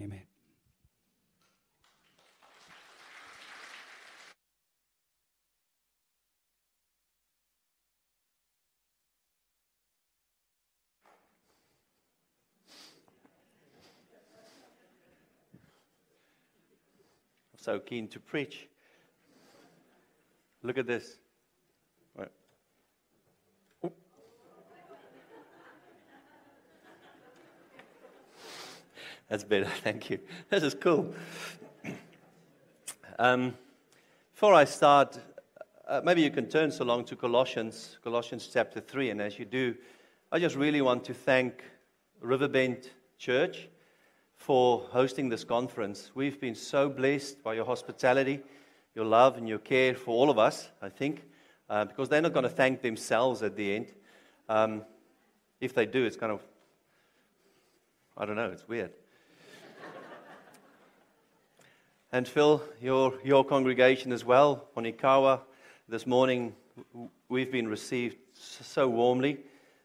Amen. So keen to preach. Look at this. Right. Oop. That's better, thank you. This is cool. Um, before I start, uh, maybe you can turn so long to Colossians, Colossians chapter 3. And as you do, I just really want to thank Riverbend Church for hosting this conference. We've been so blessed by your hospitality, your love, and your care for all of us, I think, uh, because they're not going to thank themselves at the end. Um, if they do, it's kind of, I don't know, it's weird. And Phil, your, your congregation as well, Onikawa, this morning we've been received so warmly,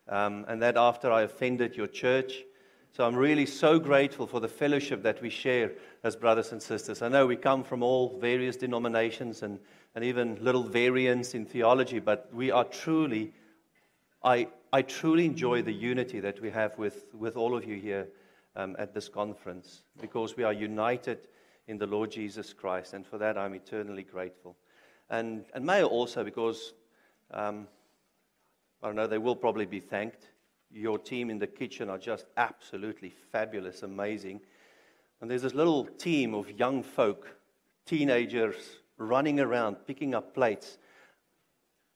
um, and that after I offended your church. So I'm really so grateful for the fellowship that we share as brothers and sisters. I know we come from all various denominations and, and even little variants in theology, but we are truly, I, I truly enjoy the unity that we have with, with all of you here um, at this conference because we are united in the Lord Jesus Christ, and for that I'm eternally grateful. And, and may also because, um, I don't know, they will probably be thanked your team in the kitchen are just absolutely fabulous, amazing. And there's this little team of young folk, teenagers, running around picking up plates.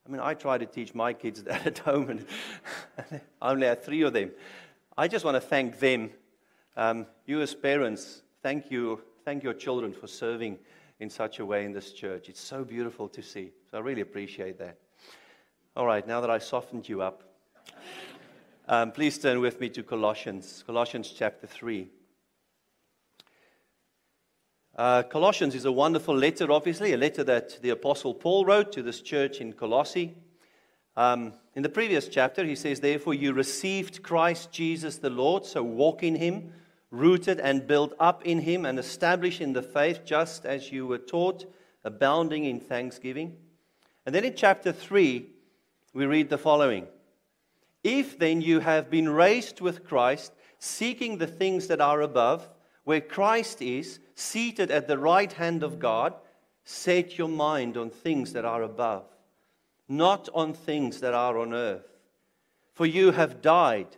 I mean, I try to teach my kids that at home, and I only have three of them. I just want to thank them. Um, you, as parents, thank you, thank your children for serving in such a way in this church. It's so beautiful to see. So I really appreciate that. All right, now that I softened you up. Um, please turn with me to Colossians, Colossians chapter 3. Uh, Colossians is a wonderful letter, obviously, a letter that the Apostle Paul wrote to this church in Colossae. Um, in the previous chapter, he says, Therefore, you received Christ Jesus the Lord, so walk in him, rooted and built up in him, and established in the faith, just as you were taught, abounding in thanksgiving. And then in chapter 3, we read the following. If then you have been raised with Christ, seeking the things that are above, where Christ is, seated at the right hand of God, set your mind on things that are above, not on things that are on earth. For you have died,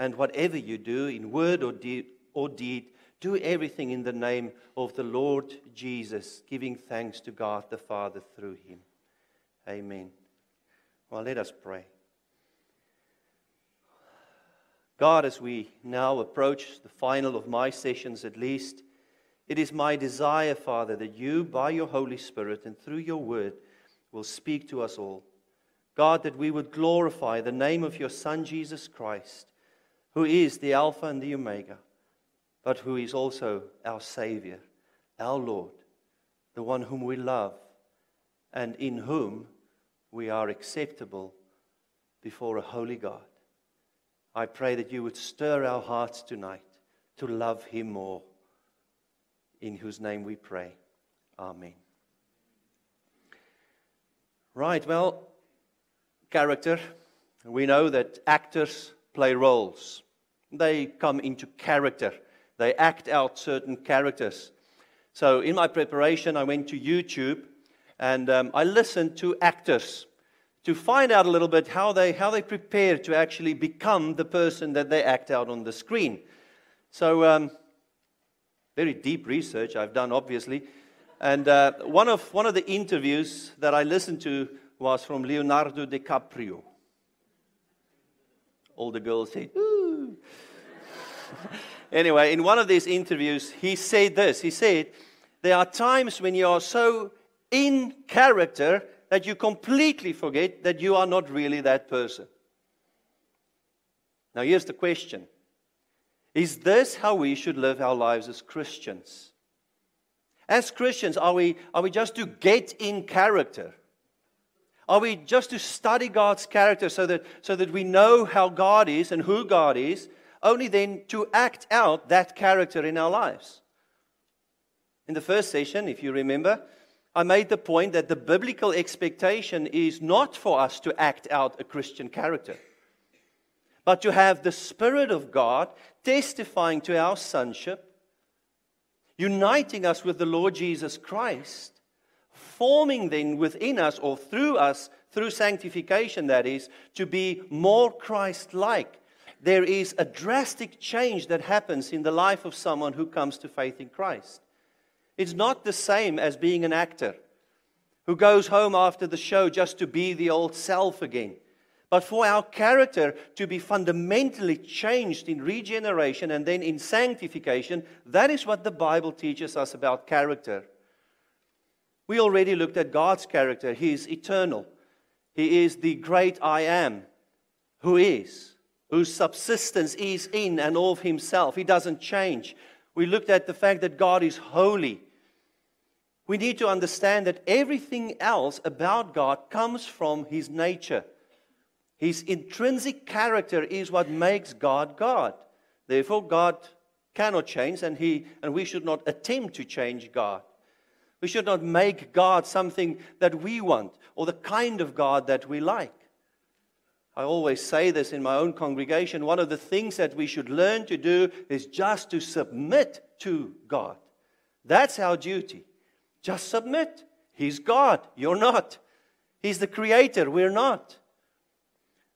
And whatever you do in word or deed, or deed Do everything in the name of the Lord Jesus, giving thanks to God the Father through him. Amen. Well, let us pray. God, as we now approach the final of my sessions at least, it is my desire, Father, that you, by your Holy Spirit and through your word, will speak to us all. God, that we would glorify the name of your Son, Jesus Christ, who is the Alpha and the Omega, but who is also our Savior, our Lord, the one whom we love, and in whom we are acceptable before a holy God. I pray that you would stir our hearts tonight to love him more in whose name we pray. Amen. Right, well, character. We know that actors play roles, they come into character, they act out certain characters. So, in my preparation, I went to YouTube and um, I listened to actors to find out a little bit how they, how they prepare to actually become the person that they act out on the screen. So, um, very deep research I've done, obviously. And uh, one, of, one of the interviews that I listened to was from Leonardo DiCaprio. All the girls said, ooh. anyway, in one of these interviews, he said this. He said, There are times when you are so in character that you completely forget that you are not really that person. Now, here's the question is this how we should live our lives as Christians? As Christians, are we, are we just to get in character? Are we just to study God's character so that, so that we know how God is and who God is, only then to act out that character in our lives? In the first session, if you remember, I made the point that the biblical expectation is not for us to act out a Christian character but to have the Spirit of God testifying to our sonship, uniting us with the Lord Jesus Christ, forming then within us or through us, through sanctification, that is, to be more Christ like. There is a drastic change that happens in the life of someone who comes to faith in Christ. It's not the same as being an actor who goes home after the show just to be the old self again but for our character to be fundamentally changed in regeneration and then in sanctification, that is what the Bible teaches us about character. We already looked at God's character. He is eternal, He is the great I am, who is, whose subsistence is in and of Himself. He doesn't change. We looked at the fact that God is holy. We need to understand that everything else about God comes from His nature. His intrinsic character is what makes God God. Therefore, God cannot change, and, he, and we should not attempt to change God. We should not make God something that we want or the kind of God that we like. I always say this in my own congregation. One of the things that we should learn to do is just to submit to God. That's our duty. Just submit. He's God. You're not. He's the creator. We're not.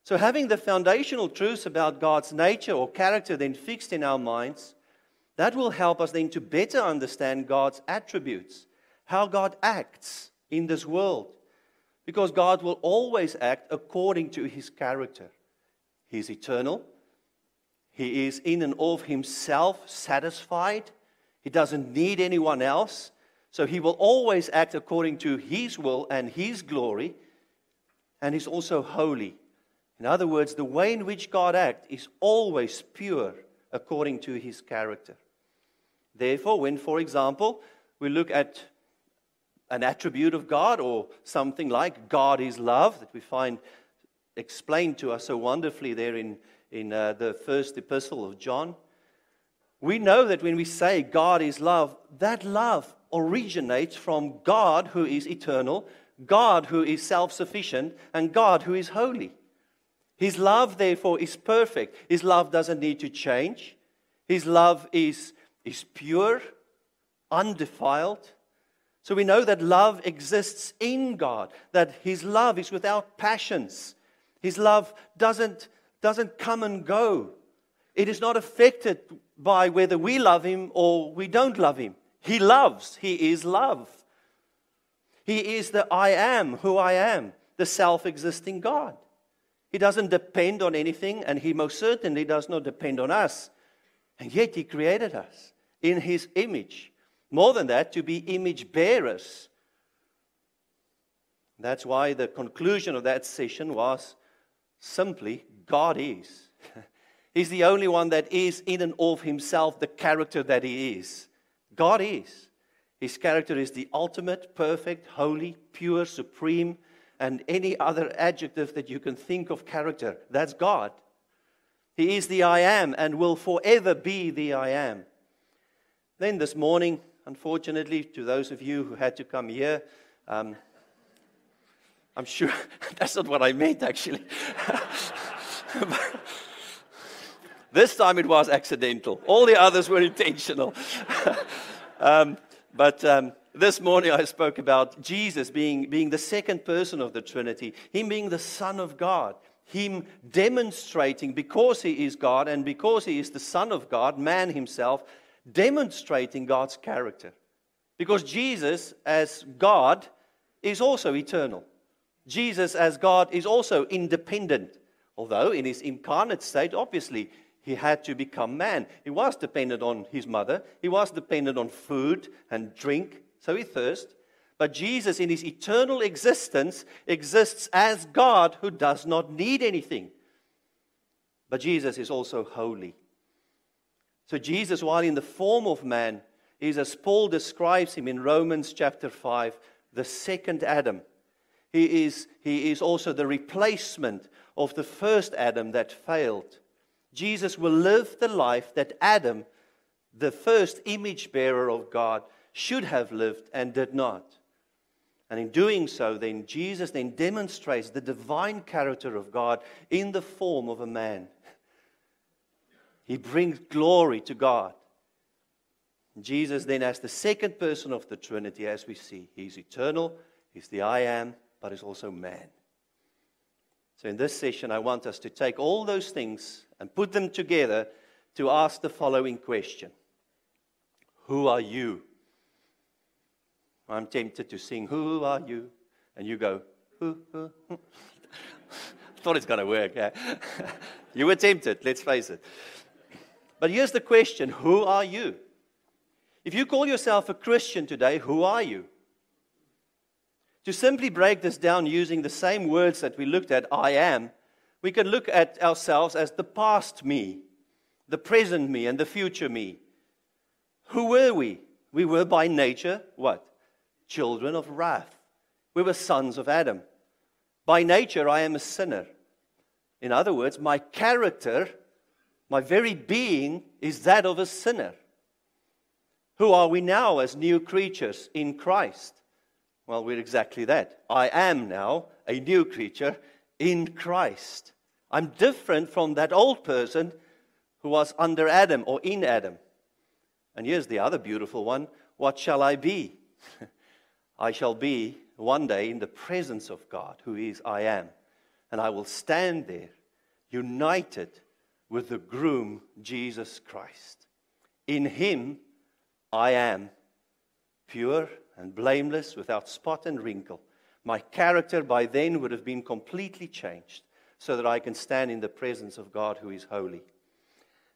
So, having the foundational truths about God's nature or character then fixed in our minds, that will help us then to better understand God's attributes, how God acts in this world. Because God will always act according to his character. He is eternal, he is in and of himself satisfied, he doesn't need anyone else. So, he will always act according to his will and his glory, and he's also holy. In other words, the way in which God acts is always pure according to his character. Therefore, when, for example, we look at an attribute of God or something like God is love that we find explained to us so wonderfully there in, in uh, the first epistle of John, we know that when we say God is love, that love originates from God who is eternal, God who is self sufficient, and God who is holy. His love, therefore, is perfect. His love doesn't need to change. His love is, is pure, undefiled. So we know that love exists in God, that His love is without passions. His love doesn't, doesn't come and go. it is not affected by whether we love him or we don't love him. He loves, he is love. He is the I am who I am, the self existing God. He doesn't depend on anything, and he most certainly does not depend on us. And yet, he created us in his image. More than that, to be image bearers. That's why the conclusion of that session was simply God is. He's the only one that is in and of himself the character that he is. God is. His character is the ultimate, perfect, holy, pure, supreme, and any other adjective that you can think of character. That's God. He is the I am and will forever be the I am. Then this morning, unfortunately, to those of you who had to come here, um, I'm sure that's not what I meant actually. this time it was accidental. All the others were intentional. um, but um, this morning I spoke about Jesus being, being the second person of the Trinity, Him being the Son of God, Him demonstrating, because He is God and because He is the Son of God, man Himself, demonstrating God's character. Because Jesus, as God, is also eternal. Jesus, as God, is also independent. Although in his incarnate state, obviously, he had to become man. He was dependent on his mother, he was dependent on food and drink, so he thirsted. But Jesus, in his eternal existence, exists as God who does not need anything. But Jesus is also holy. So, Jesus, while in the form of man, is, as Paul describes him in Romans chapter 5, the second Adam. He is, he is also the replacement of the first Adam that failed. Jesus will live the life that Adam, the first image bearer of God, should have lived and did not. And in doing so, then Jesus then demonstrates the divine character of God in the form of a man. He brings glory to God. Jesus, then, as the second person of the Trinity, as we see, he's eternal, he's the I am, but he's also man. So, in this session, I want us to take all those things and put them together to ask the following question Who are you? I'm tempted to sing, Who are you? And you go, Who? who, who? Thought it's going to work. Yeah? you were tempted, let's face it. But here's the question Who are you? If you call yourself a Christian today, who are you? To simply break this down using the same words that we looked at, I am, we can look at ourselves as the past me, the present me, and the future me. Who were we? We were by nature what? Children of wrath. We were sons of Adam. By nature, I am a sinner. In other words, my character, my very being, is that of a sinner. Who are we now as new creatures in Christ? Well, we're exactly that. I am now a new creature in Christ. I'm different from that old person who was under Adam or in Adam. And here's the other beautiful one What shall I be? I shall be one day in the presence of God, who is I am. And I will stand there, united with the groom, Jesus Christ. In him, I am pure and blameless, without spot and wrinkle. My character by then would have been completely changed so that I can stand in the presence of God who is holy.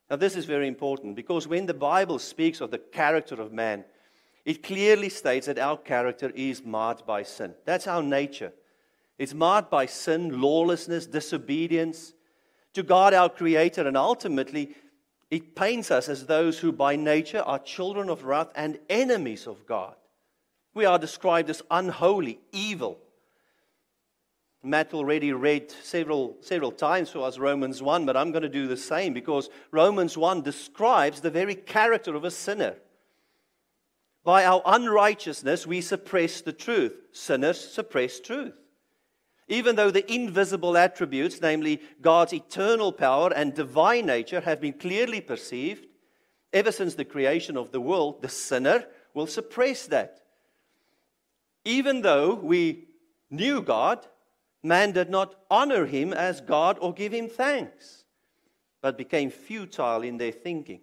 Now, this is very important because when the Bible speaks of the character of man, it clearly states that our character is marred by sin. That's our nature. It's marred by sin, lawlessness, disobedience to God, our Creator, and ultimately, it paints us as those who by nature are children of wrath and enemies of God. We are described as unholy, evil. Matt already read several, several times for us Romans 1, but I'm going to do the same because Romans 1 describes the very character of a sinner. By our unrighteousness, we suppress the truth. Sinners suppress truth. Even though the invisible attributes, namely God's eternal power and divine nature, have been clearly perceived, ever since the creation of the world, the sinner will suppress that. Even though we knew God, man did not honor him as God or give him thanks. but became futile in their thinking,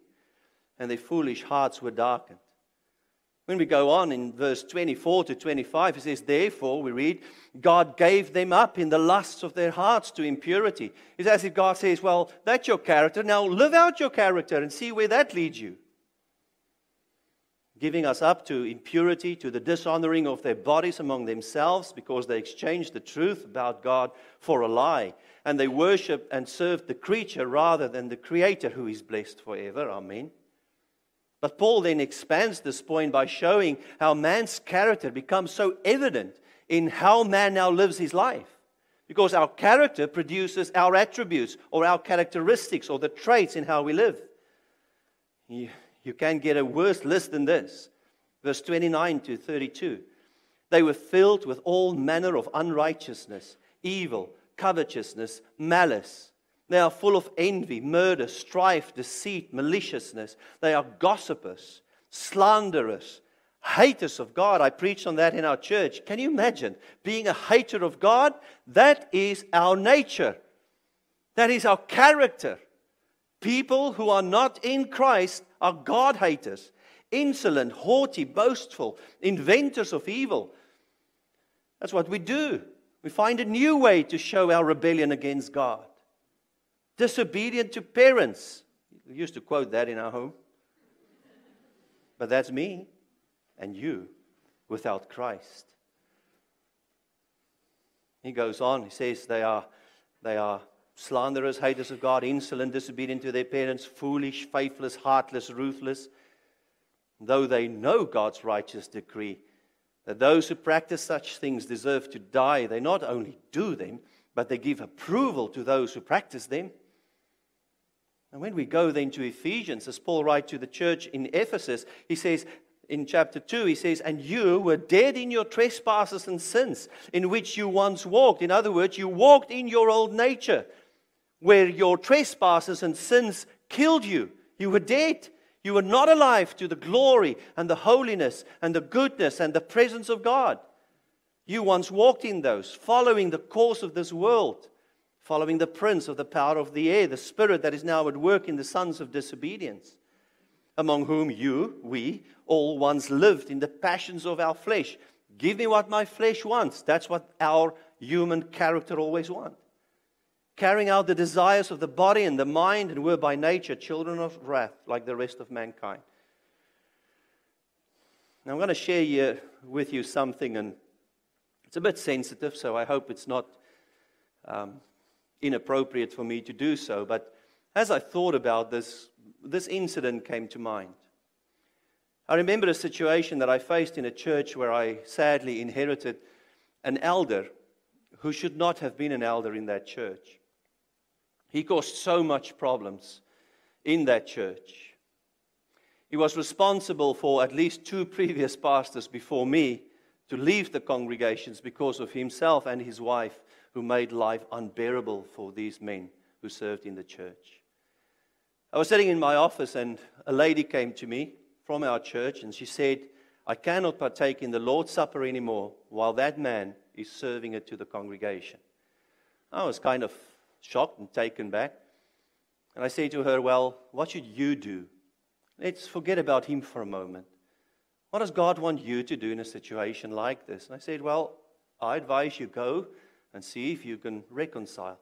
and their foolish hearts were darkened. When we go on in verse 24 to 25, it says, Therefore, we read, God gave them up in the lusts of their hearts to impurity. It's as if God says, Well, that's your character. Now live out your character and see where that leads you. Giving us up to impurity, to the dishonoring of their bodies among themselves, because they exchanged the truth about God for a lie. And they worshiped and served the creature rather than the Creator who is blessed forever. Amen. But Paul then expands this point by showing how man's character becomes so evident in how man now lives his life. Because our character produces our attributes or our characteristics or the traits in how we live. You, you can't get a worse list than this. Verse 29 to 32. They were filled with all manner of unrighteousness, evil, covetousness, malice. They are full of envy, murder, strife, deceit, maliciousness. They are gossipers, slanderers, haters of God. I preached on that in our church. Can you imagine being a hater of God? That is our nature, that is our character. People who are not in Christ are God haters, insolent, haughty, boastful, inventors of evil. That's what we do. We find a new way to show our rebellion against God disobedient to parents. We used to quote that in our home. But that's me and you without Christ. He goes on, he says they are, they are slanderers, haters of God, insolent, disobedient to their parents, foolish, faithless, heartless, ruthless. Though they know God's righteous decree that those who practice such things deserve to die, they not only do them, but they give approval to those who practice them. And when we go then to Ephesians, as Paul writes to the church in Ephesus, he says, in chapter 2, he says, And you were dead in your trespasses and sins, in which you once walked. In other words, you walked in your old nature, where your trespasses and sins killed you. You were dead. You were not alive to the glory and the holiness and the goodness and the presence of God. You once walked in those, following the course of this world following the prince of the power of the air, the spirit that is now at work in the sons of disobedience, among whom you, we, all once lived in the passions of our flesh. Give me what my flesh wants. That's what our human character always wants. Carrying out the desires of the body and the mind, and were by nature children of wrath, like the rest of mankind. Now, I'm going to share here with you something, and it's a bit sensitive, so I hope it's not um, inappropriate for me to do so. But as I thought about this, this incident came to mind. I remember a situation that I faced in a church where I sadly inherited an elder who should not have been an elder in that church. He caused so much problems in that church. He was responsible for at least two previous pastors before me to leave the congregations because of himself and his wife who made life unbearable for these men who served in the church. I was sitting in my office, and a lady came to me from our church, and she said, I cannot partake in the Lord's Supper anymore while that man is serving it to the congregation. I was kind of shocked and taken back. And I said to her, Well, what should you do? Let's forget about him for a moment. What does God want you to do in a situation like this? And I said, Well, I advise you go and see if you can reconcile.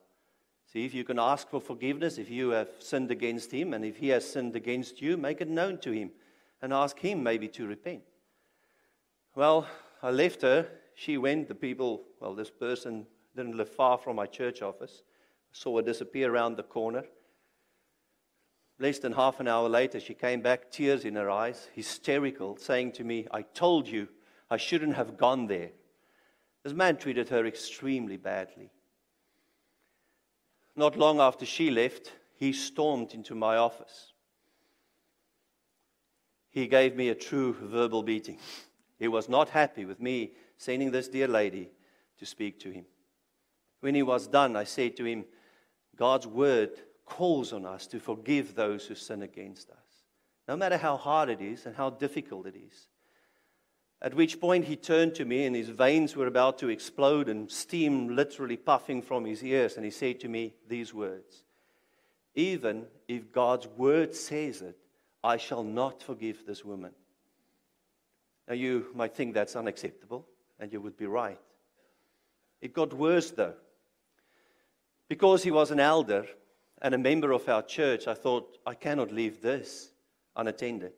See if you can ask for forgiveness if you have sinned against him, and if he has sinned against you, make it known to him and ask him maybe to repent. Well, I left her. She went. The people, well, this person didn't live far from my church office. I saw her disappear around the corner. Less than half an hour later, she came back, tears in her eyes, hysterical, saying to me, I told you I shouldn't have gone there. This man treated her extremely badly. Not long after she left, he stormed into my office. He gave me a true verbal beating. He was not happy with me sending this dear lady to speak to him. When he was done, I said to him, God's word calls on us to forgive those who sin against us, no matter how hard it is and how difficult it is. At which point he turned to me and his veins were about to explode and steam literally puffing from his ears. And he said to me these words even if God's word says it, I shall not forgive this woman. Now, you might think that's unacceptable, and you would be right. It got worse, though. Because he was an elder and a member of our church, I thought, I cannot leave this unattended.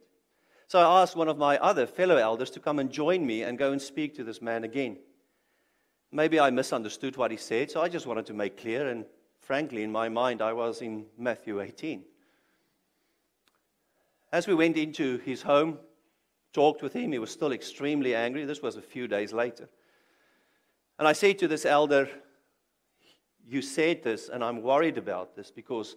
So I asked one of my other fellow elders to come and join me and go and speak to this man again. Maybe I misunderstood what he said, so I just wanted to make clear, and frankly, in my mind, I was in Matthew 18. As we went into his home, talked with him, he was still extremely angry. This was a few days later. And I said to this elder, You said this, and I'm worried about this because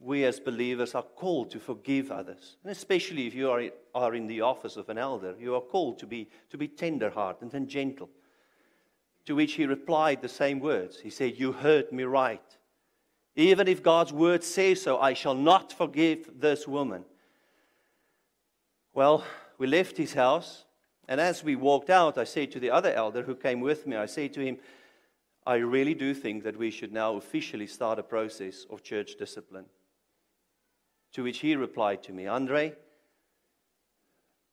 we as believers are called to forgive others. And especially if you are, are in the office of an elder, you are called to be, to be tender hearted and gentle. To which he replied the same words. He said, You heard me right. Even if God's word says so, I shall not forgive this woman. Well, we left his house, and as we walked out, I said to the other elder who came with me, I said to him, I really do think that we should now officially start a process of church discipline. To which he replied to me, Andre,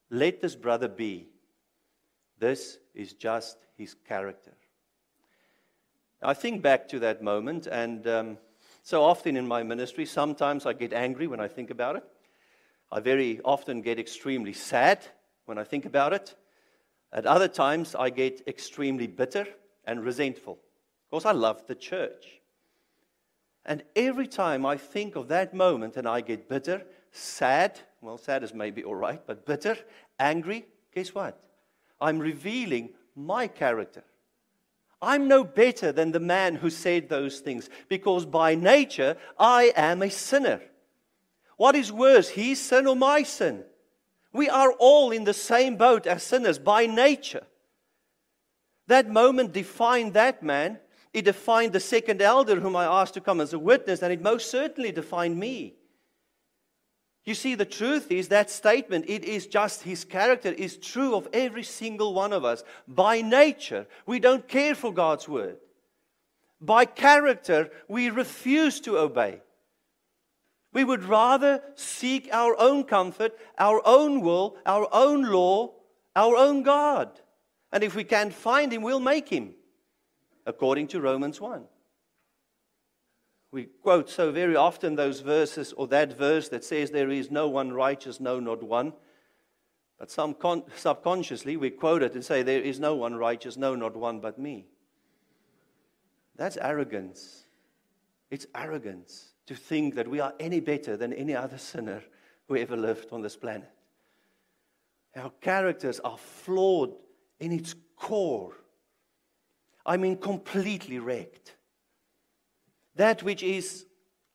let this brother be. This is just his character. I think back to that moment, and um, so often in my ministry, sometimes I get angry when I think about it. I very often get extremely sad when I think about it. At other times, I get extremely bitter and resentful because I love the church. And every time I think of that moment and I get bitter, sad, well, sad is maybe all right, but bitter, angry, guess what? I'm revealing my character. I'm no better than the man who said those things because by nature I am a sinner. What is worse, his sin or my sin? We are all in the same boat as sinners by nature. That moment defined that man. It defined the second elder whom I asked to come as a witness, and it most certainly defined me. You see, the truth is that statement, it is just his character, is true of every single one of us. By nature, we don't care for God's word. By character, we refuse to obey. We would rather seek our own comfort, our own will, our own law, our own God. And if we can't find him, we'll make him, according to Romans 1. We quote so very often those verses, or that verse that says, There is no one righteous, no, not one. But some con- subconsciously we quote it and say, There is no one righteous, no, not one but me. That's arrogance. It's arrogance to think that we are any better than any other sinner who ever lived on this planet. Our characters are flawed in its core. I mean, completely wrecked. That which is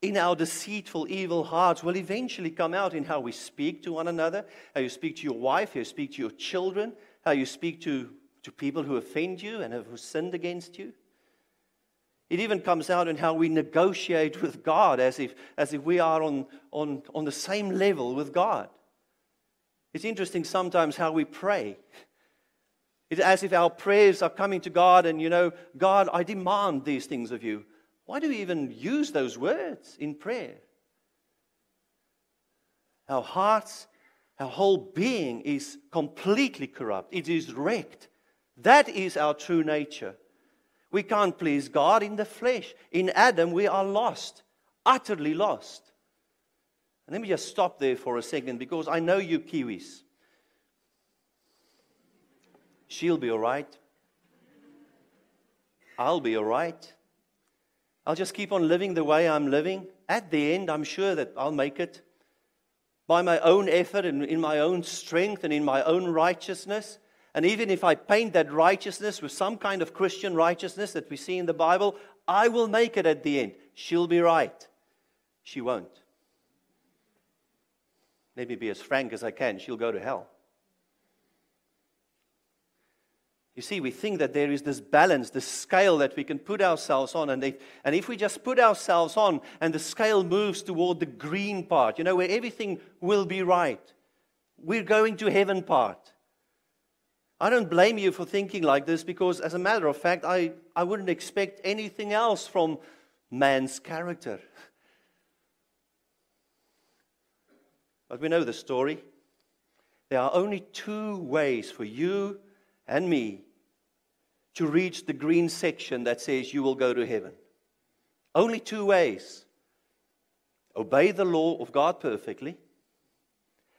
in our deceitful, evil hearts will eventually come out in how we speak to one another, how you speak to your wife, how you speak to your children, how you speak to, to people who offend you and who sinned against you. It even comes out in how we negotiate with God as if, as if we are on, on, on the same level with God. It's interesting sometimes how we pray. It's as if our prayers are coming to God and, you know, God, I demand these things of you. Why do we even use those words in prayer? Our hearts, our whole being is completely corrupt, it is wrecked. That is our true nature. We can't please God in the flesh. In Adam, we are lost, utterly lost. And let me just stop there for a second because I know you Kiwis. She'll be all right. I'll be all right. I'll just keep on living the way I'm living. At the end, I'm sure that I'll make it by my own effort and in my own strength and in my own righteousness. And even if I paint that righteousness with some kind of Christian righteousness that we see in the Bible, I will make it at the end. She'll be right. She won't. Let me be as frank as I can. She'll go to hell. You see, we think that there is this balance, this scale that we can put ourselves on. And if, and if we just put ourselves on and the scale moves toward the green part, you know, where everything will be right, we're going to heaven part. I don't blame you for thinking like this because, as a matter of fact, I, I wouldn't expect anything else from man's character. But we know the story. There are only two ways for you and me to reach the green section that says you will go to heaven. Only two ways obey the law of God perfectly,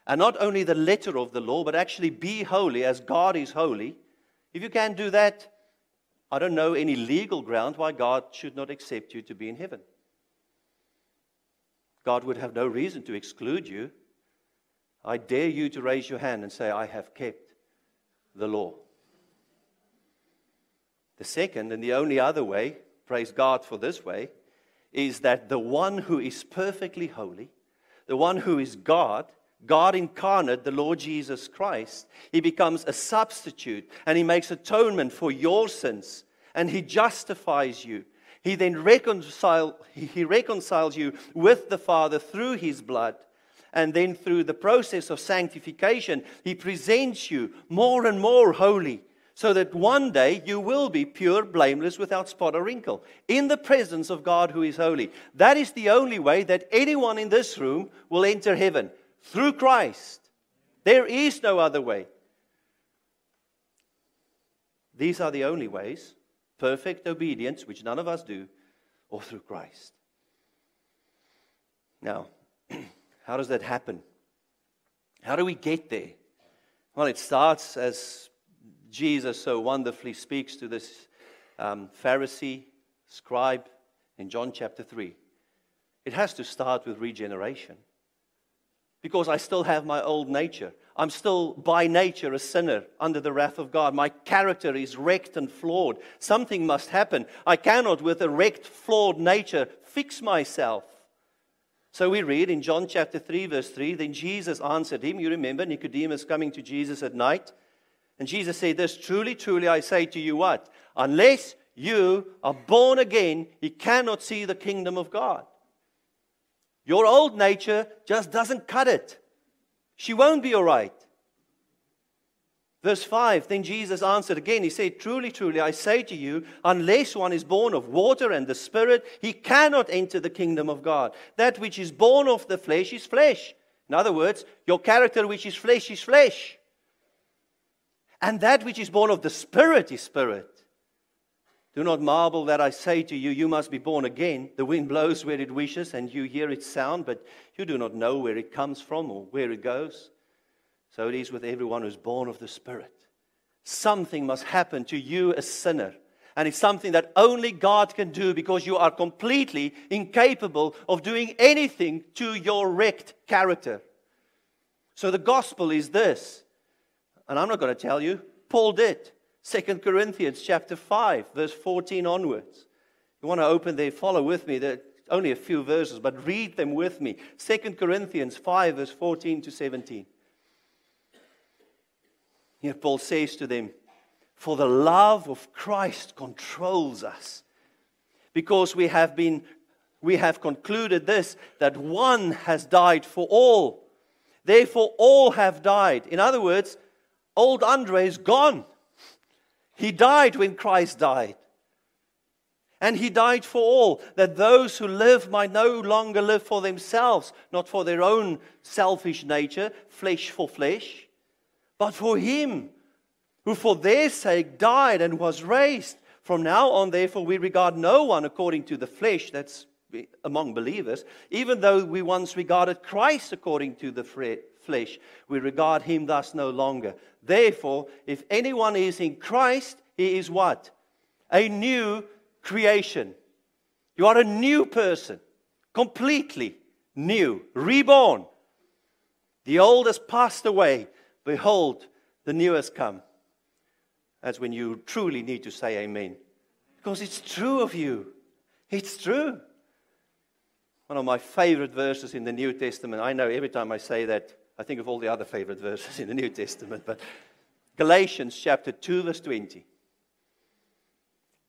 and not only the letter of the law, but actually be holy as God is holy. If you can't do that, I don't know any legal ground why God should not accept you to be in heaven. God would have no reason to exclude you. I dare you to raise your hand and say, I have kept the law. The second and the only other way, praise God for this way, is that the one who is perfectly holy, the one who is God, God incarnate, the Lord Jesus Christ, he becomes a substitute and he makes atonement for your sins and he justifies you. He then reconcile, he reconciles you with the Father through his blood. And then through the process of sanctification, he presents you more and more holy so that one day you will be pure, blameless, without spot or wrinkle, in the presence of God who is holy. That is the only way that anyone in this room will enter heaven through Christ. There is no other way. These are the only ways perfect obedience, which none of us do, or through Christ. Now, how does that happen? How do we get there? Well, it starts as Jesus so wonderfully speaks to this um, Pharisee, scribe in John chapter 3. It has to start with regeneration because I still have my old nature. I'm still by nature a sinner under the wrath of God. My character is wrecked and flawed. Something must happen. I cannot, with a wrecked, flawed nature, fix myself. So we read in John chapter 3, verse 3 Then Jesus answered him. You remember Nicodemus coming to Jesus at night? And Jesus said this Truly, truly, I say to you what? Unless you are born again, you cannot see the kingdom of God. Your old nature just doesn't cut it. She won't be all right. Verse 5 Then Jesus answered again. He said, Truly, truly, I say to you, unless one is born of water and the Spirit, he cannot enter the kingdom of God. That which is born of the flesh is flesh. In other words, your character which is flesh is flesh. And that which is born of the Spirit is spirit. Do not marvel that I say to you, You must be born again. The wind blows where it wishes, and you hear its sound, but you do not know where it comes from or where it goes. So it is with everyone who's born of the Spirit. Something must happen to you, a sinner. And it's something that only God can do because you are completely incapable of doing anything to your wrecked character. So the gospel is this and I'm not going to tell you. Paul did. 2 Corinthians chapter 5, verse 14 onwards. You want to open there, follow with me. There are only a few verses, but read them with me. 2 Corinthians 5, verse 14 to 17. Here Paul says to them, For the love of Christ controls us, because we have been we have concluded this that one has died for all. Therefore, all have died. In other words, Old Andre is gone. He died when Christ died. And he died for all, that those who live might no longer live for themselves, not for their own selfish nature, flesh for flesh, but for him who for their sake died and was raised. From now on, therefore, we regard no one according to the flesh, that's among believers, even though we once regarded Christ according to the flesh, we regard him thus no longer. Therefore, if anyone is in Christ, he is what? A new creation. You are a new person, completely new, reborn. The old has passed away. Behold, the new has come. That's when you truly need to say amen. Because it's true of you. It's true. One of my favorite verses in the New Testament. I know every time I say that, I think of all the other favorite verses in the New Testament, but Galatians chapter 2, verse 20.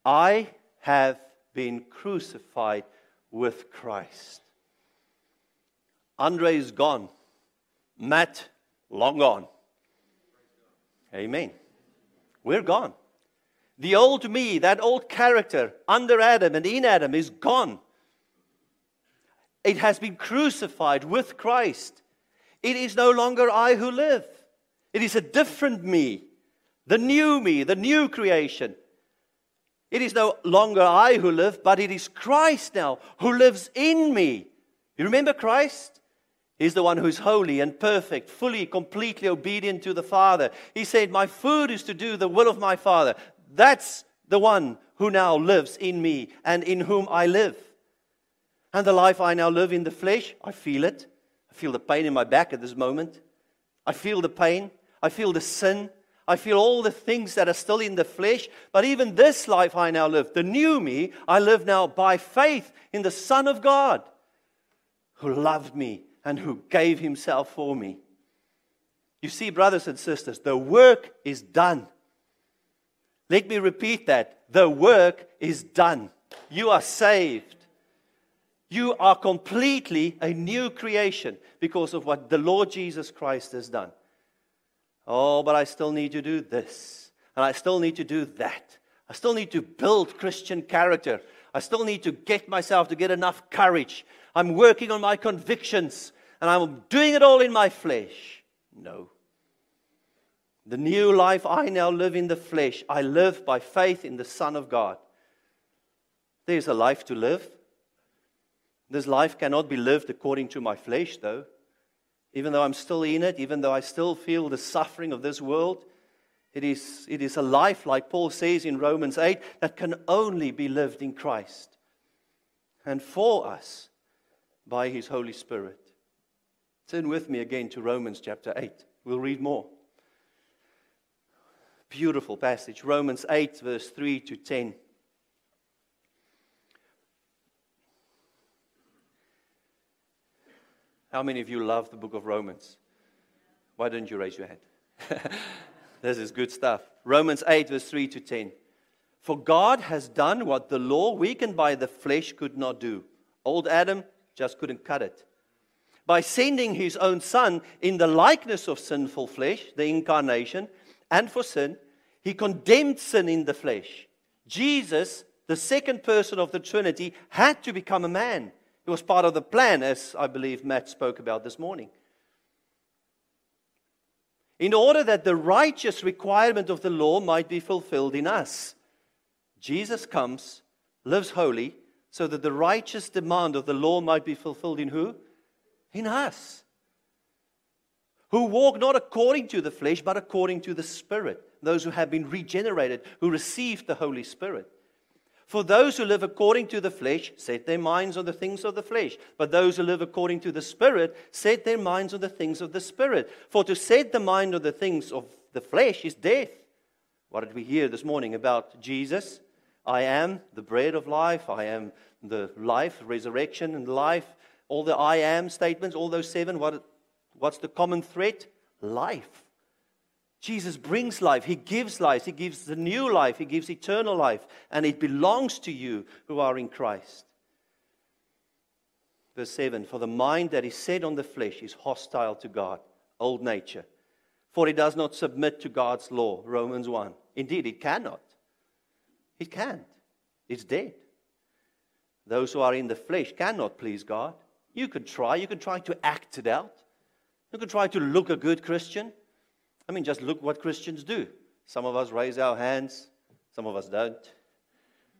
I have been crucified with Christ. Andre is gone. Matt, long gone. Amen. We're gone. The old me, that old character under Adam and in Adam, is gone. It has been crucified with Christ. It is no longer I who live, it is a different me, the new me, the new creation. It is no longer I who live, but it is Christ now who lives in me. You remember Christ? He's the one who's holy and perfect, fully, completely obedient to the Father. He said, My food is to do the will of my Father. That's the one who now lives in me and in whom I live. And the life I now live in the flesh, I feel it. Feel the pain in my back at this moment. I feel the pain. I feel the sin. I feel all the things that are still in the flesh. But even this life I now live, the new me, I live now by faith in the Son of God who loved me and who gave himself for me. You see, brothers and sisters, the work is done. Let me repeat that. The work is done. You are saved. You are completely a new creation because of what the Lord Jesus Christ has done. Oh, but I still need to do this, and I still need to do that. I still need to build Christian character. I still need to get myself to get enough courage. I'm working on my convictions, and I'm doing it all in my flesh. No. The new life I now live in the flesh, I live by faith in the Son of God. There's a life to live. This life cannot be lived according to my flesh, though. Even though I'm still in it, even though I still feel the suffering of this world, it is, it is a life, like Paul says in Romans 8, that can only be lived in Christ and for us by his Holy Spirit. Turn with me again to Romans chapter 8. We'll read more. Beautiful passage. Romans 8, verse 3 to 10. How many of you love the book of Romans? Why don't you raise your hand? this is good stuff. Romans 8, verse 3 to 10. For God has done what the law, weakened by the flesh, could not do. Old Adam just couldn't cut it. By sending his own son in the likeness of sinful flesh, the incarnation, and for sin, he condemned sin in the flesh. Jesus, the second person of the Trinity, had to become a man it was part of the plan, as I believe Matt spoke about this morning. In order that the righteous requirement of the law might be fulfilled in us, Jesus comes, lives holy, so that the righteous demand of the law might be fulfilled in who? In us. Who walk not according to the flesh, but according to the Spirit. Those who have been regenerated, who received the Holy Spirit. For those who live according to the flesh set their minds on the things of the flesh, but those who live according to the Spirit set their minds on the things of the Spirit. For to set the mind on the things of the flesh is death. What did we hear this morning about Jesus? I am the bread of life, I am the life, resurrection, and life. All the I am statements, all those seven, what, what's the common thread? Life. Jesus brings life. He gives life. He gives the new life. He gives eternal life. And it belongs to you who are in Christ. Verse 7 For the mind that is set on the flesh is hostile to God, old nature. For it does not submit to God's law. Romans 1. Indeed, it cannot. It can't. It's dead. Those who are in the flesh cannot please God. You could try. You could try to act it out. You could try to look a good Christian. I mean, just look what Christians do. Some of us raise our hands, some of us don't.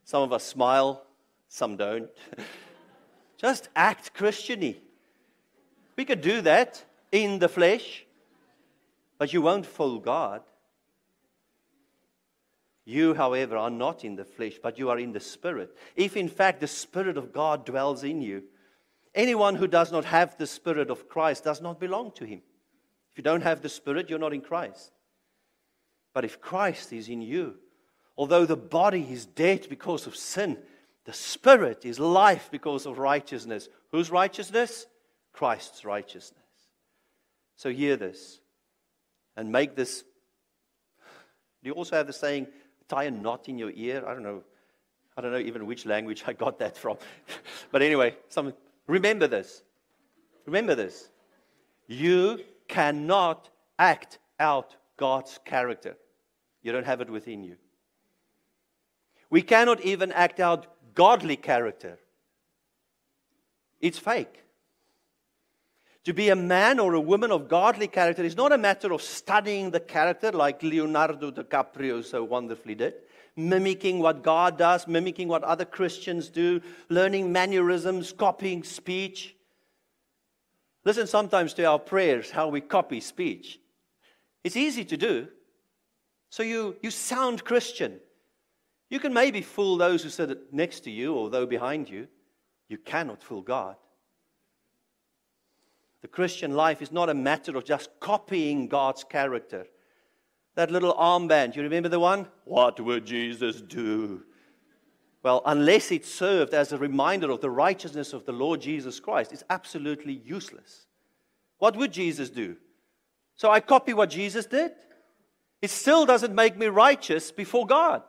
Some of us smile, some don't. just act Christiany. We could do that in the flesh, but you won't fool God. You, however, are not in the flesh, but you are in the Spirit. If in fact the Spirit of God dwells in you, anyone who does not have the Spirit of Christ does not belong to him. If you don't have the Spirit, you're not in Christ. But if Christ is in you, although the body is dead because of sin, the Spirit is life because of righteousness. Whose righteousness? Christ's righteousness. So hear this and make this. Do you also have the saying, tie a knot in your ear? I don't know. I don't know even which language I got that from. but anyway, some, remember this. Remember this. You cannot act out God's character. You don't have it within you. We cannot even act out godly character. It's fake. To be a man or a woman of godly character is not a matter of studying the character like Leonardo DiCaprio so wonderfully did, mimicking what God does, mimicking what other Christians do, learning mannerisms, copying speech. Listen sometimes to our prayers, how we copy speech. It's easy to do. So you, you sound Christian. You can maybe fool those who sit next to you or those behind you. You cannot fool God. The Christian life is not a matter of just copying God's character. That little armband, you remember the one? What would Jesus do? Well, unless it served as a reminder of the righteousness of the Lord Jesus Christ, it's absolutely useless. What would Jesus do? So I copy what Jesus did. It still doesn't make me righteous before God.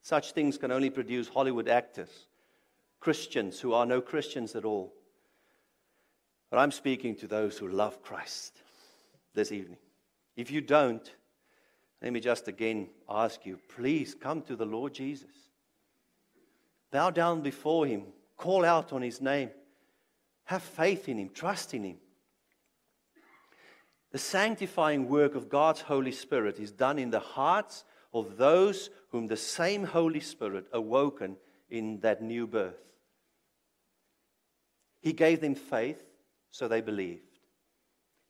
Such things can only produce Hollywood actors Christians who are no Christians at all. But I'm speaking to those who love Christ this evening. If you don't, let me just again ask you please come to the Lord Jesus. Bow down before him, call out on his name, have faith in him, trust in him. The sanctifying work of God's Holy Spirit is done in the hearts of those whom the same Holy Spirit awoken in that new birth. He gave them faith, so they believed.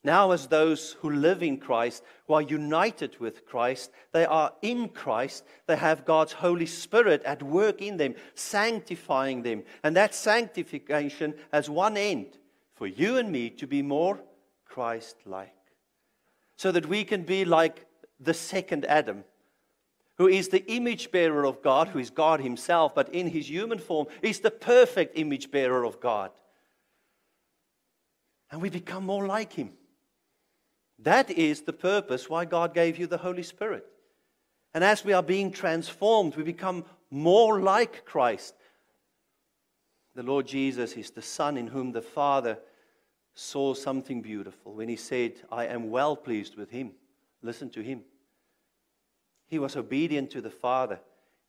Now, as those who live in Christ, who are united with Christ, they are in Christ, they have God's Holy Spirit at work in them, sanctifying them. And that sanctification has one end for you and me to be more Christ like. So that we can be like the second Adam, who is the image bearer of God, who is God Himself, but in His human form is the perfect image bearer of God and we become more like Him. That is the purpose why God gave you the Holy Spirit. And as we are being transformed, we become more like Christ. The Lord Jesus is the Son in whom the Father saw something beautiful when He said, I am well pleased with Him. Listen to Him. He was obedient to the Father.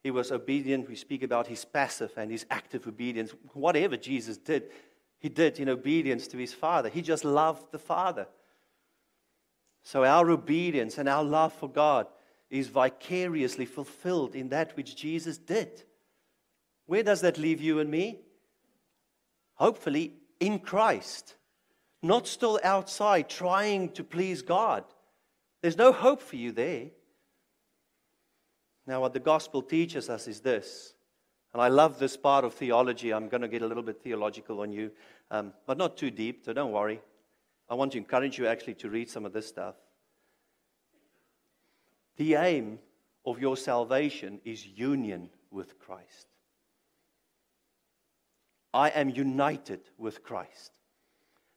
He was obedient. We speak about his passive and his active obedience. Whatever Jesus did, he did in obedience to his Father. He just loved the Father. So our obedience and our love for God is vicariously fulfilled in that which Jesus did. Where does that leave you and me? Hopefully in Christ, not still outside trying to please God. There's no hope for you there. Now, what the gospel teaches us is this and I love this part of theology. I'm going to get a little bit theological on you, um, but not too deep, so don't worry. I want to encourage you actually to read some of this stuff. The aim of your salvation is union with Christ. I am united with Christ.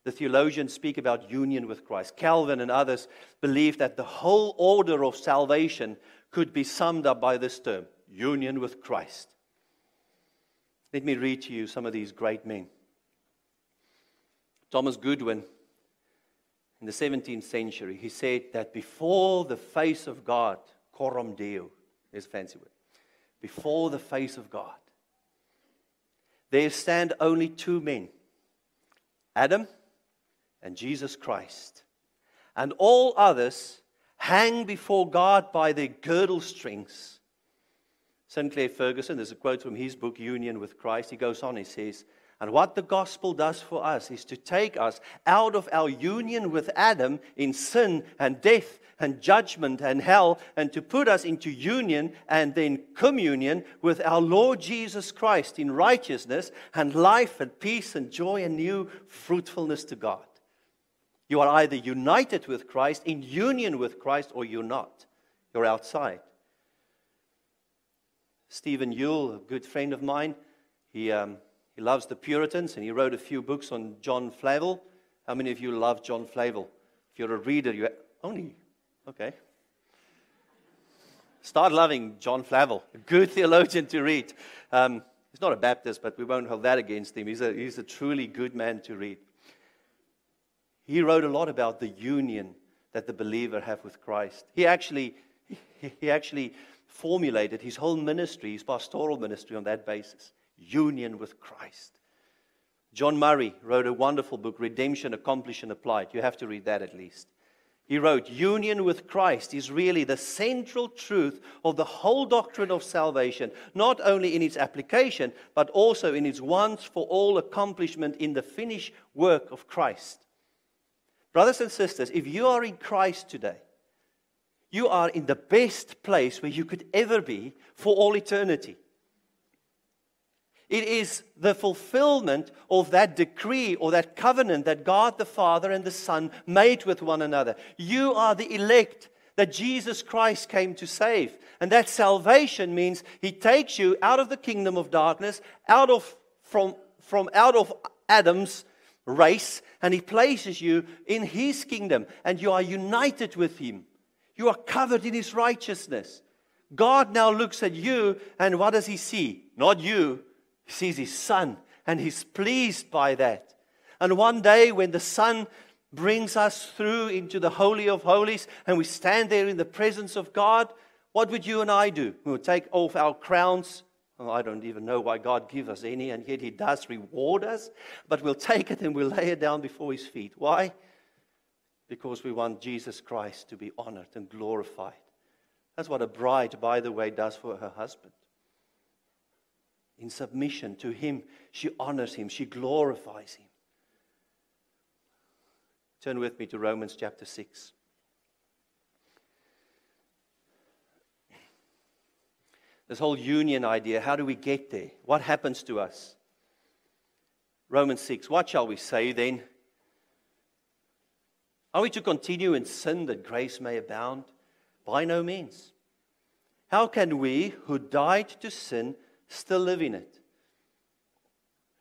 The theologians speak about union with Christ. Calvin and others believe that the whole order of salvation could be summed up by this term union with Christ. Let me read to you some of these great men. Thomas Goodwin, in the 17th century, he said that before the face of God, coram Deo, is a fancy word, before the face of God, there stand only two men Adam and Jesus Christ. And all others hang before God by their girdle strings Sinclair Ferguson, there's a quote from his book, Union with Christ. He goes on, he says, And what the gospel does for us is to take us out of our union with Adam in sin and death and judgment and hell, and to put us into union and then communion with our Lord Jesus Christ in righteousness and life and peace and joy and new fruitfulness to God. You are either united with Christ, in union with Christ, or you're not. You're outside. Stephen Yuille, a good friend of mine, he, um, he loves the Puritans and he wrote a few books on John Flavel. How many of you love John Flavel? If you're a reader, you only, okay. Start loving John Flavel, a good theologian to read. Um, he's not a Baptist, but we won't hold that against him. He's a, he's a truly good man to read. He wrote a lot about the union that the believer have with Christ. He actually, he, he actually formulated his whole ministry, his pastoral ministry, on that basis union with Christ. John Murray wrote a wonderful book, Redemption Accomplished and Applied. You have to read that at least. He wrote, Union with Christ is really the central truth of the whole doctrine of salvation, not only in its application, but also in its once for all accomplishment in the finished work of Christ. Brothers and sisters, if you are in Christ today, you are in the best place where you could ever be for all eternity. It is the fulfillment of that decree or that covenant that God the Father and the Son made with one another. You are the elect that Jesus Christ came to save. And that salvation means He takes you out of the kingdom of darkness, out of, from, from out of Adam's race, and He places you in His kingdom, and you are united with Him. You are covered in His righteousness. God now looks at you, and what does He see? Not you, he sees his son and he's pleased by that. And one day, when the son brings us through into the Holy of Holies and we stand there in the presence of God, what would you and I do? We would take off our crowns. Oh, I don't even know why God gives us any, and yet He does reward us. But we'll take it and we'll lay it down before His feet. Why? Because we want Jesus Christ to be honored and glorified. That's what a bride, by the way, does for her husband in submission to Him, she honors Him, she glorifies Him. Turn with me to Romans chapter 6. This whole union idea, how do we get there? What happens to us? Romans 6. What shall we say then? Are we to continue in sin that grace may abound? By no means. How can we who died to sin still live in it.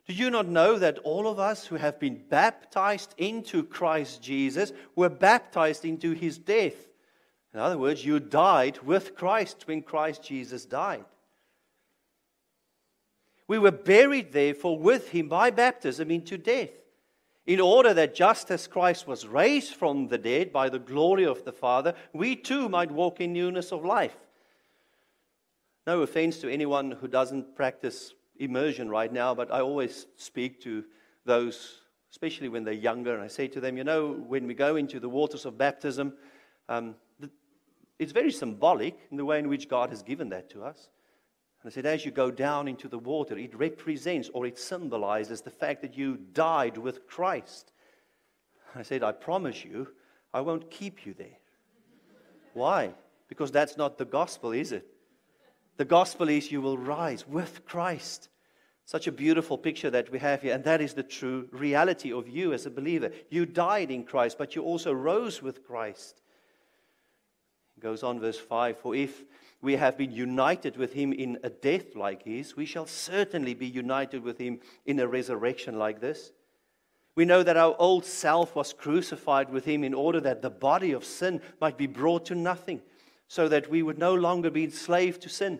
Do you not know that all of us who have been baptized into Christ Jesus were baptized into his death? In other words, you died with Christ when Christ Jesus died. We were buried, therefore, with him by baptism into death, in order that just as Christ was raised from the dead by the glory of the Father, we too might walk in newness of life. No offense to anyone who doesn't practice immersion right now, but I always speak to those, especially when they're younger, and I say to them, you know, when we go into the waters of baptism, um, it's very symbolic in the way in which God has given that to us. And I said, as you go down into the water, it represents or it symbolizes the fact that you died with Christ. I said, I promise you, I won't keep you there. Why? Because that's not the gospel, is it? The gospel is you will rise with Christ. Such a beautiful picture that we have here, and that is the true reality of you as a believer. You died in Christ, but you also rose with Christ. It goes on, verse 5 For if we have been united with him in a death like his, we shall certainly be united with him in a resurrection like this. We know that our old self was crucified with him in order that the body of sin might be brought to nothing, so that we would no longer be enslaved to sin.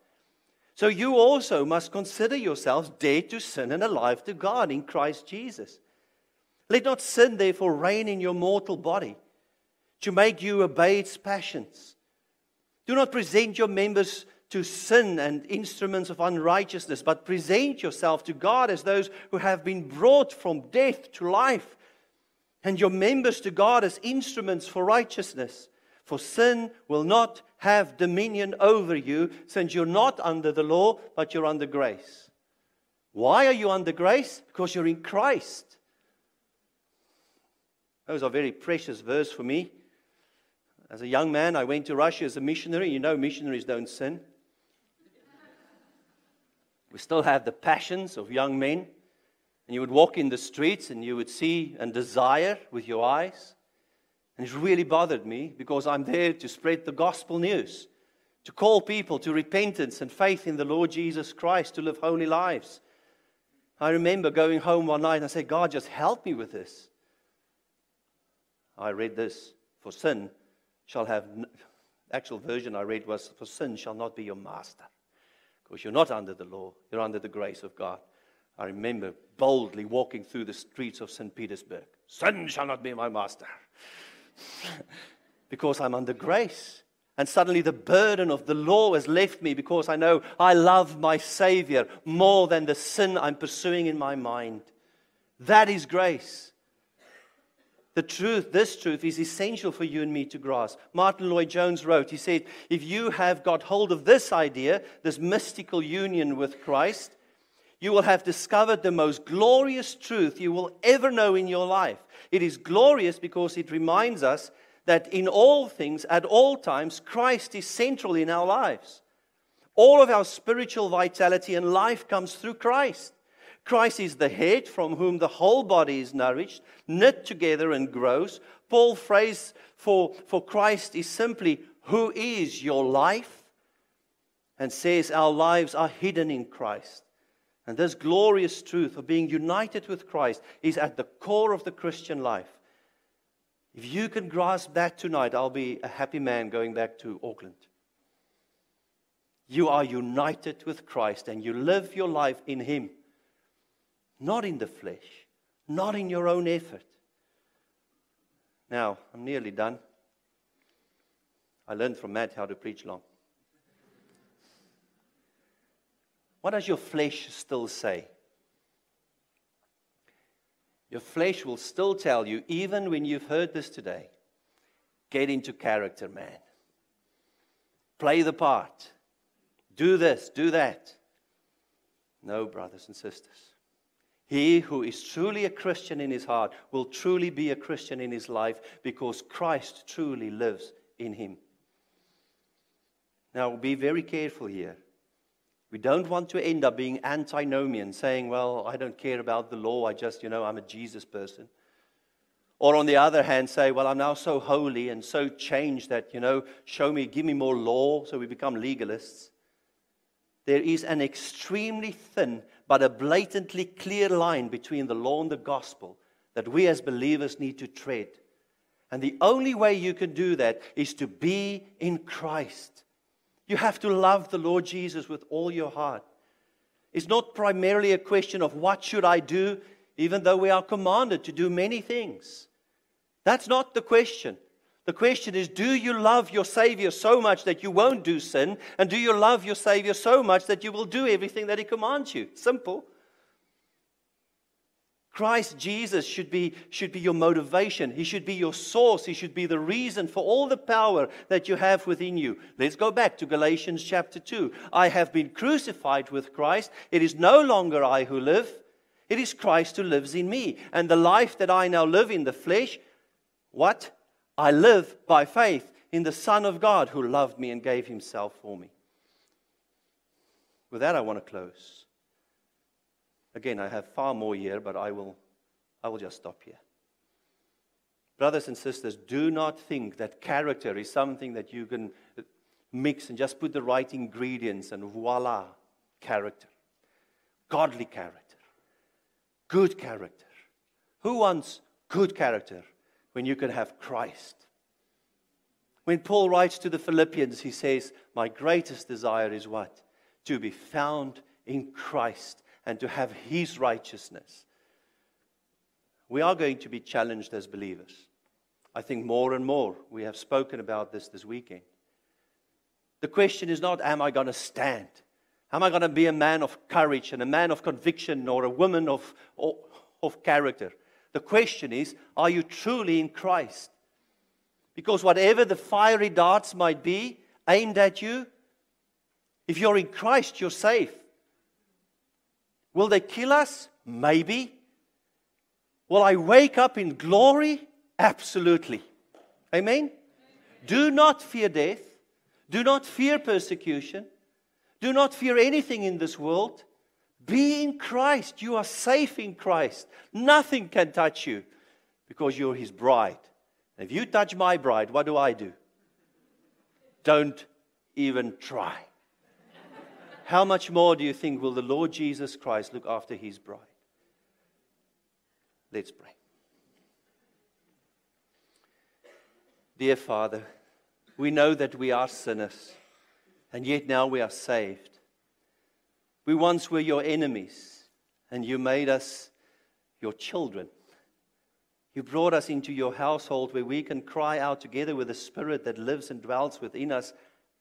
So you also must consider yourselves dead to sin and alive to God in Christ Jesus. Let not sin, therefore, reign in your mortal body to make you obey its passions. Do not present your members to sin and instruments of unrighteousness, but present yourself to God as those who have been brought from death to life, and your members to God as instruments for righteousness. For sin will not have dominion over you, since you're not under the law, but you're under grace. Why are you under grace? Because you're in Christ. Those are very precious verse for me. As a young man, I went to Russia as a missionary. You know, missionaries don't sin. We still have the passions of young men. And you would walk in the streets and you would see and desire with your eyes. And it really bothered me because I'm there to spread the gospel news, to call people to repentance and faith in the Lord Jesus Christ, to live holy lives. I remember going home one night and I said, God, just help me with this. I read this for sin shall have, actual version I read was, for sin shall not be your master. Because you're not under the law, you're under the grace of God. I remember boldly walking through the streets of St. Petersburg. Sin shall not be my master. because I'm under grace. And suddenly the burden of the law has left me because I know I love my Savior more than the sin I'm pursuing in my mind. That is grace. The truth, this truth, is essential for you and me to grasp. Martyn Lloyd-Jones wrote, he said, if you have got hold of this idea, this mystical union with Christ, you will have discovered the most glorious truth you will ever know in your life. It is glorious because it reminds us that in all things, at all times, Christ is central in our lives. All of our spiritual vitality and life comes through Christ. Christ is the head from whom the whole body is nourished, knit together and grows. Paul's phrase for, for Christ is simply, Who is your life? And says, Our lives are hidden in Christ. And this glorious truth of being united with Christ is at the core of the Christian life. If you can grasp that tonight, I'll be a happy man going back to Auckland. You are united with Christ and you live your life in Him, not in the flesh, not in your own effort. Now, I'm nearly done. I learned from Matt how to preach long. What does your flesh still say? Your flesh will still tell you, even when you've heard this today, get into character, man. Play the part. Do this, do that. No, brothers and sisters. He who is truly a Christian in his heart will truly be a Christian in his life because Christ truly lives in him. Now, be very careful here. We don't want to end up being antinomian, saying, well, I don't care about the law, I just, you know, I'm a Jesus person. Or on the other hand, say, well, I'm now so holy and so changed that, you know, show me, give me more law, so we become legalists. There is an extremely thin but a blatantly clear line between the law and the gospel that we as believers need to tread. And the only way you can do that is to be in Christ. You have to love the Lord Jesus with all your heart. It's not primarily a question of what should I do, even though we are commanded to do many things. That's not the question. The question is do you love your Savior so much that you won't do sin? And do you love your Savior so much that you will do everything that He commands you? Simple. Christ Jesus should be, should be your motivation. He should be your source. He should be the reason for all the power that you have within you. Let's go back to Galatians chapter 2. I have been crucified with Christ. It is no longer I who live, it is Christ who lives in me. And the life that I now live in the flesh, what? I live by faith in the Son of God who loved me and gave himself for me. With that, I want to close. Again, I have far more here, but I will, I will just stop here. Brothers and sisters, do not think that character is something that you can uh, mix and just put the right ingredients and voila, character. Godly character. Good character. Who wants good character when you can have Christ? When Paul writes to the Philippians, he says, My greatest desire is what? To be found in Christ and to have His righteousness. We are going to be challenged as believers. I think more and more we have spoken about this this weekend. The question is not, am I going to stand? Am I going to be a man of courage and a man of conviction or a woman of, of character? The question is, are you truly in Christ? Because whatever the fiery darts might be aimed at you, if you're in Christ, you're safe. Will they kill us? Maybe. Will I wake up in glory? Absolutely. Amen? Do not fear death. Do not fear persecution. Do not fear anything in this world. Be in Christ. You are safe in Christ. Nothing can touch you because you're his bride. If you touch my bride, what do I do? Don't even try how much more do you think will the Lord Jesus Christ look after his bride? Let's pray. Dear Father, we know that we are sinners, and yet now we are saved. We once were your enemies, and you made us your children. You brought us into your household where we can cry out together with the Spirit that lives and dwells within us,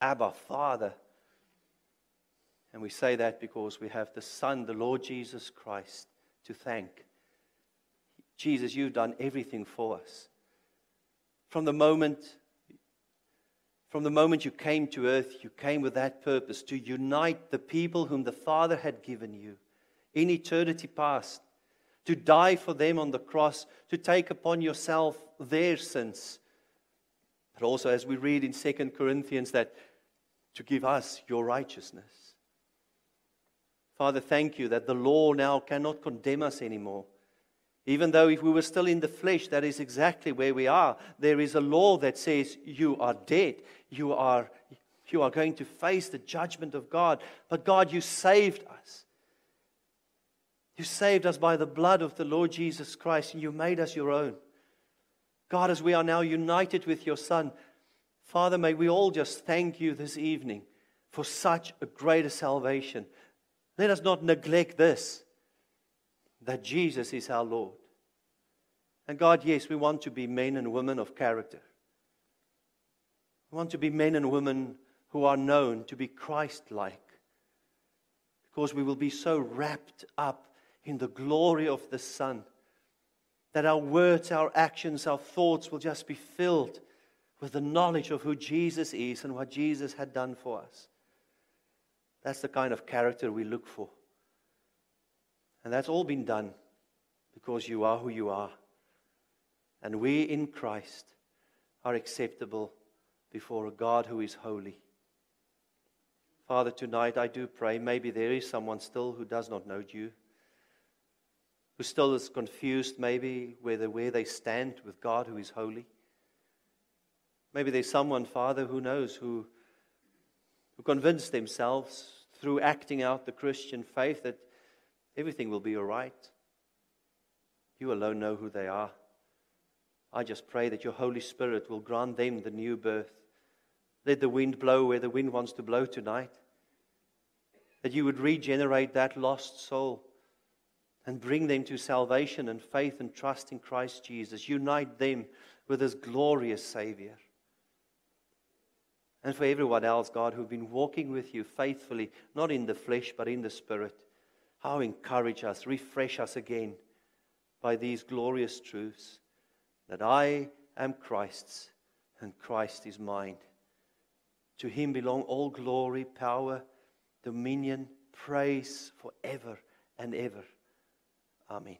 Abba, Father. And we say that because we have the Son, the Lord Jesus Christ, to thank. Jesus, you've done everything for us. From the moment from the moment you came to earth, you came with that purpose to unite the people whom the Father had given you in eternity past, to die for them on the cross, to take upon yourself their sins. But also, as we read in 2 Corinthians, that to give us your righteousness. Father, thank you that the law now cannot condemn us anymore. Even though if we were still in the flesh, that is exactly where we are. There is a law that says you are dead. You are, you are going to face the judgment of God. But God, you saved us. You saved us by the blood of the Lord Jesus Christ, and you made us your own. God, as we are now united with your Son, Father, may we all just thank you this evening for such a greater salvation. Let us not neglect this that Jesus is our Lord. And God, yes, we want to be men and women of character. We want to be men and women who are known to be Christ like. Because we will be so wrapped up in the glory of the Son that our words, our actions, our thoughts will just be filled with the knowledge of who Jesus is and what Jesus had done for us. That's the kind of character we look for. And that's all been done because you are who you are. And we in Christ are acceptable before a God who is holy. Father, tonight I do pray maybe there is someone still who does not know you, who still is confused maybe whether where they stand with God who is holy. Maybe there's someone, Father, who knows, who, who convinced themselves through acting out the Christian faith that everything will be all right. You alone know who they are. I just pray that your Holy Spirit will grant them the new birth. Let the wind blow where the wind wants to blow tonight. That you would regenerate that lost soul and bring them to salvation and faith and trust in Christ Jesus. Unite them with this glorious Savior. And for everyone else, God, who've been walking with you faithfully, not in the flesh, but in the Spirit, how encourage us, refresh us again by these glorious truths that I am Christ's and Christ is mine. To him belong all glory, power, dominion, praise forever and ever. Amen.